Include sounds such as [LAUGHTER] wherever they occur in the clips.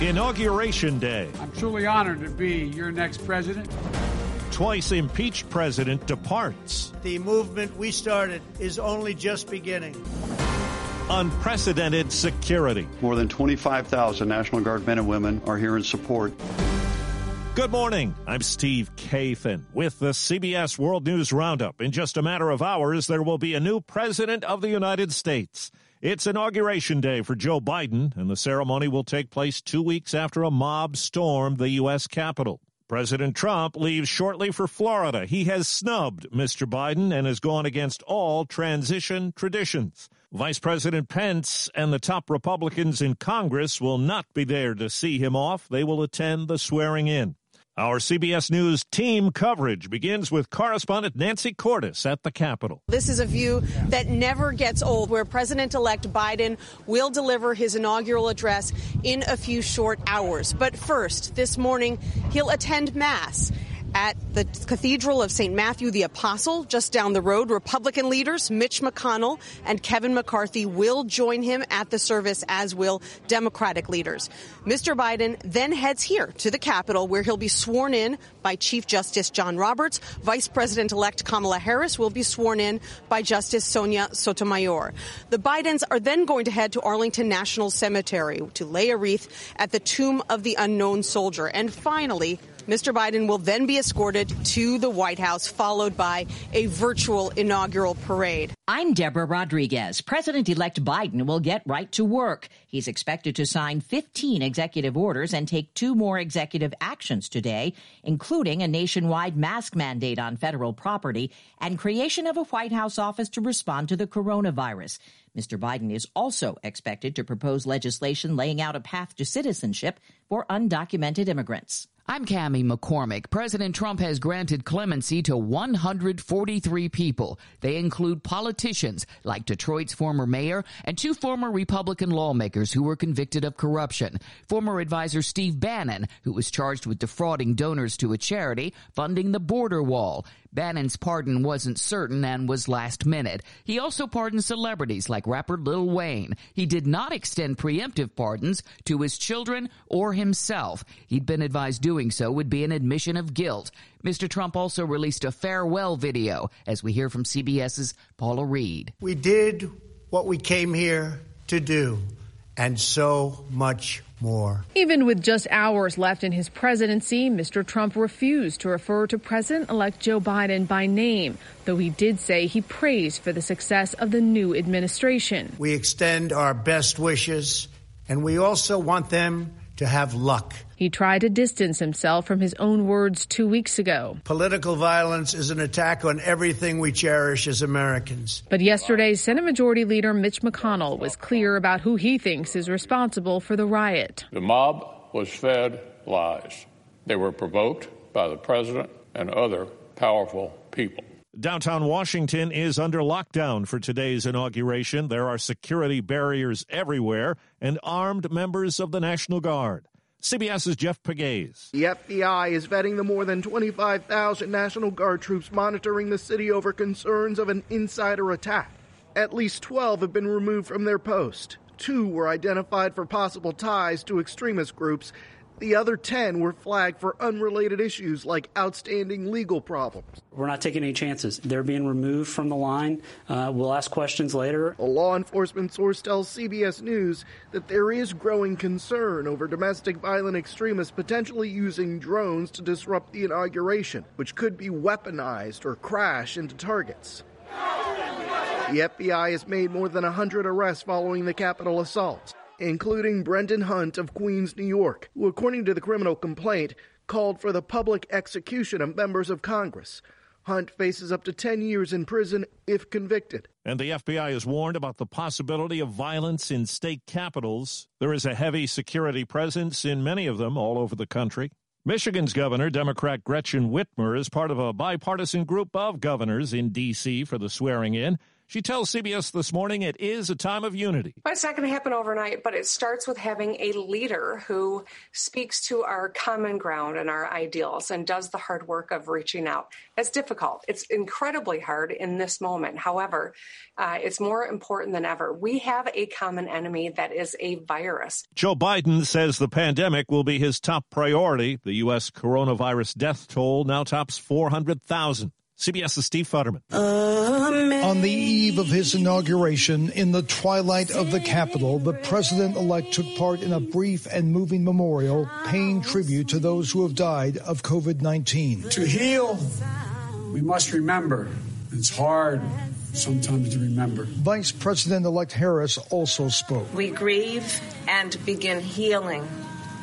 Inauguration Day. I'm truly honored to be your next president. Twice impeached president departs. The movement we started is only just beginning. Unprecedented security. More than 25,000 National Guard men and women are here in support. Good morning. I'm Steve Kathan with the CBS World News Roundup. In just a matter of hours, there will be a new president of the United States. It's Inauguration Day for Joe Biden, and the ceremony will take place two weeks after a mob stormed the U.S. Capitol. President Trump leaves shortly for Florida. He has snubbed Mr. Biden and has gone against all transition traditions. Vice President Pence and the top Republicans in Congress will not be there to see him off. They will attend the swearing in. Our CBS News team coverage begins with correspondent Nancy Cordes at the Capitol. This is a view that never gets old, where President elect Biden will deliver his inaugural address in a few short hours. But first, this morning, he'll attend Mass at the Cathedral of St. Matthew the Apostle, just down the road. Republican leaders Mitch McConnell and Kevin McCarthy will join him at the service, as will Democratic leaders. Mr. Biden then heads here to the Capitol, where he'll be sworn in by Chief Justice John Roberts. Vice President elect Kamala Harris will be sworn in by Justice Sonia Sotomayor. The Bidens are then going to head to Arlington National Cemetery to lay a wreath at the tomb of the unknown soldier. And finally, Mr. Biden will then be escorted to the White House, followed by a virtual inaugural parade. I'm Deborah Rodriguez. President elect Biden will get right to work. He's expected to sign 15 executive orders and take two more executive actions today, including a nationwide mask mandate on federal property and creation of a White House office to respond to the coronavirus. Mr. Biden is also expected to propose legislation laying out a path to citizenship for undocumented immigrants. I'm Cami McCormick. President Trump has granted clemency to 143 people. They include politicians like Detroit's former mayor and two former Republican lawmakers who were convicted of corruption. Former advisor Steve Bannon, who was charged with defrauding donors to a charity funding the border wall. Bannon's pardon wasn't certain and was last minute. He also pardoned celebrities like rapper Lil Wayne. He did not extend preemptive pardons to his children or himself. He'd been advised doing so would be an admission of guilt. Mr. Trump also released a farewell video, as we hear from CBS's Paula Reed. We did what we came here to do, and so much more. Even with just hours left in his presidency, Mr. Trump refused to refer to President elect Joe Biden by name, though he did say he praised for the success of the new administration. We extend our best wishes, and we also want them to have luck. He tried to distance himself from his own words two weeks ago. Political violence is an attack on everything we cherish as Americans. But yesterday, Senate Majority Leader Mitch McConnell was clear about who he thinks is responsible for the riot. The mob was fed lies. They were provoked by the president and other powerful people. Downtown Washington is under lockdown for today's inauguration. There are security barriers everywhere and armed members of the National Guard. CBS's Jeff Pegues. The FBI is vetting the more than 25,000 National Guard troops monitoring the city over concerns of an insider attack. At least 12 have been removed from their post. Two were identified for possible ties to extremist groups. The other 10 were flagged for unrelated issues like outstanding legal problems. We're not taking any chances. They're being removed from the line. Uh, we'll ask questions later. A law enforcement source tells CBS News that there is growing concern over domestic violent extremists potentially using drones to disrupt the inauguration, which could be weaponized or crash into targets. The FBI has made more than 100 arrests following the Capitol assault including Brendan Hunt of Queens, New York, who, according to the criminal complaint, called for the public execution of members of Congress. Hunt faces up to 10 years in prison if convicted. And the FBI has warned about the possibility of violence in state capitals. There is a heavy security presence in many of them all over the country. Michigan's governor, Democrat Gretchen Whitmer, is part of a bipartisan group of governors in D.C. for the swearing in. She tells CBS this morning it is a time of unity. It's not going to happen overnight, but it starts with having a leader who speaks to our common ground and our ideals and does the hard work of reaching out. It's difficult. It's incredibly hard in this moment. However, uh, it's more important than ever. We have a common enemy that is a virus. Joe Biden says the pandemic will be his top priority. The U.S. coronavirus death toll now tops 400,000. CBS's Steve Futterman. On the eve of his inauguration, in the twilight of the Capitol, the president elect took part in a brief and moving memorial paying tribute to those who have died of COVID 19. To heal, we must remember. It's hard sometimes to remember. Vice President elect Harris also spoke. We grieve and begin healing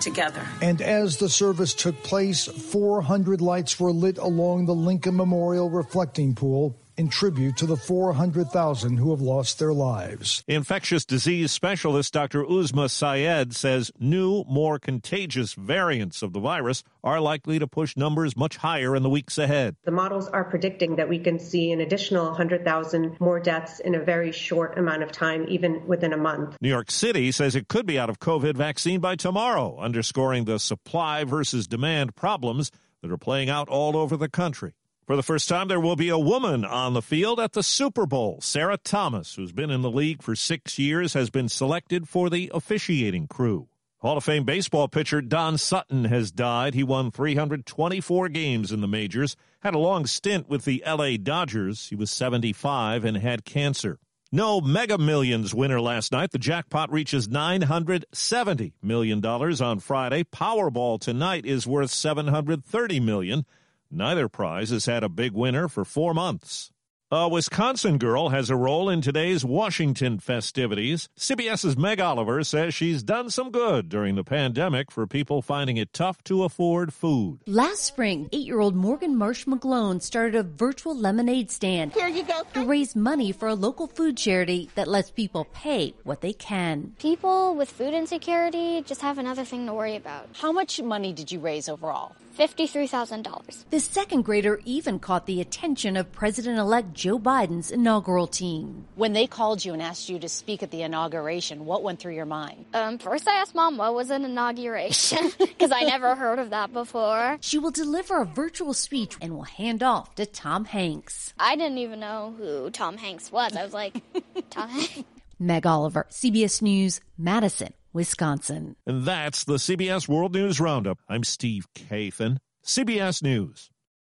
together. And as the service took place, 400 lights were lit along the Lincoln Memorial reflecting pool in tribute to the 400,000 who have lost their lives. Infectious disease specialist Dr. Uzma Syed says new, more contagious variants of the virus are likely to push numbers much higher in the weeks ahead. The models are predicting that we can see an additional 100,000 more deaths in a very short amount of time, even within a month. New York City says it could be out of COVID vaccine by tomorrow, underscoring the supply versus demand problems that are playing out all over the country. For the first time, there will be a woman on the field at the Super Bowl. Sarah Thomas, who's been in the league for six years, has been selected for the officiating crew. Hall of Fame baseball pitcher Don Sutton has died. He won 324 games in the majors, had a long stint with the LA Dodgers. He was 75 and had cancer. No Mega Millions winner last night. The jackpot reaches $970 million on Friday. Powerball tonight is worth $730 million. Neither prize has had a big winner for four months. A Wisconsin girl has a role in today's Washington festivities. CBS's Meg Oliver says she's done some good during the pandemic for people finding it tough to afford food. Last spring, eight year old Morgan Marsh McGlone started a virtual lemonade stand. Here you go. To raise money for a local food charity that lets people pay what they can. People with food insecurity just have another thing to worry about. How much money did you raise overall? $53,000. The second grader even caught the attention of President elect Joe Biden's inaugural team. When they called you and asked you to speak at the inauguration, what went through your mind? Um, first, I asked Mom what was an inauguration [LAUGHS] because I never heard of that before. She will deliver a virtual speech and will hand off to Tom Hanks. I didn't even know who Tom Hanks was. I was like, [LAUGHS] Tom Hanks. Meg Oliver, CBS News, Madison, Wisconsin. And that's the CBS World News Roundup. I'm Steve Kathan, CBS News.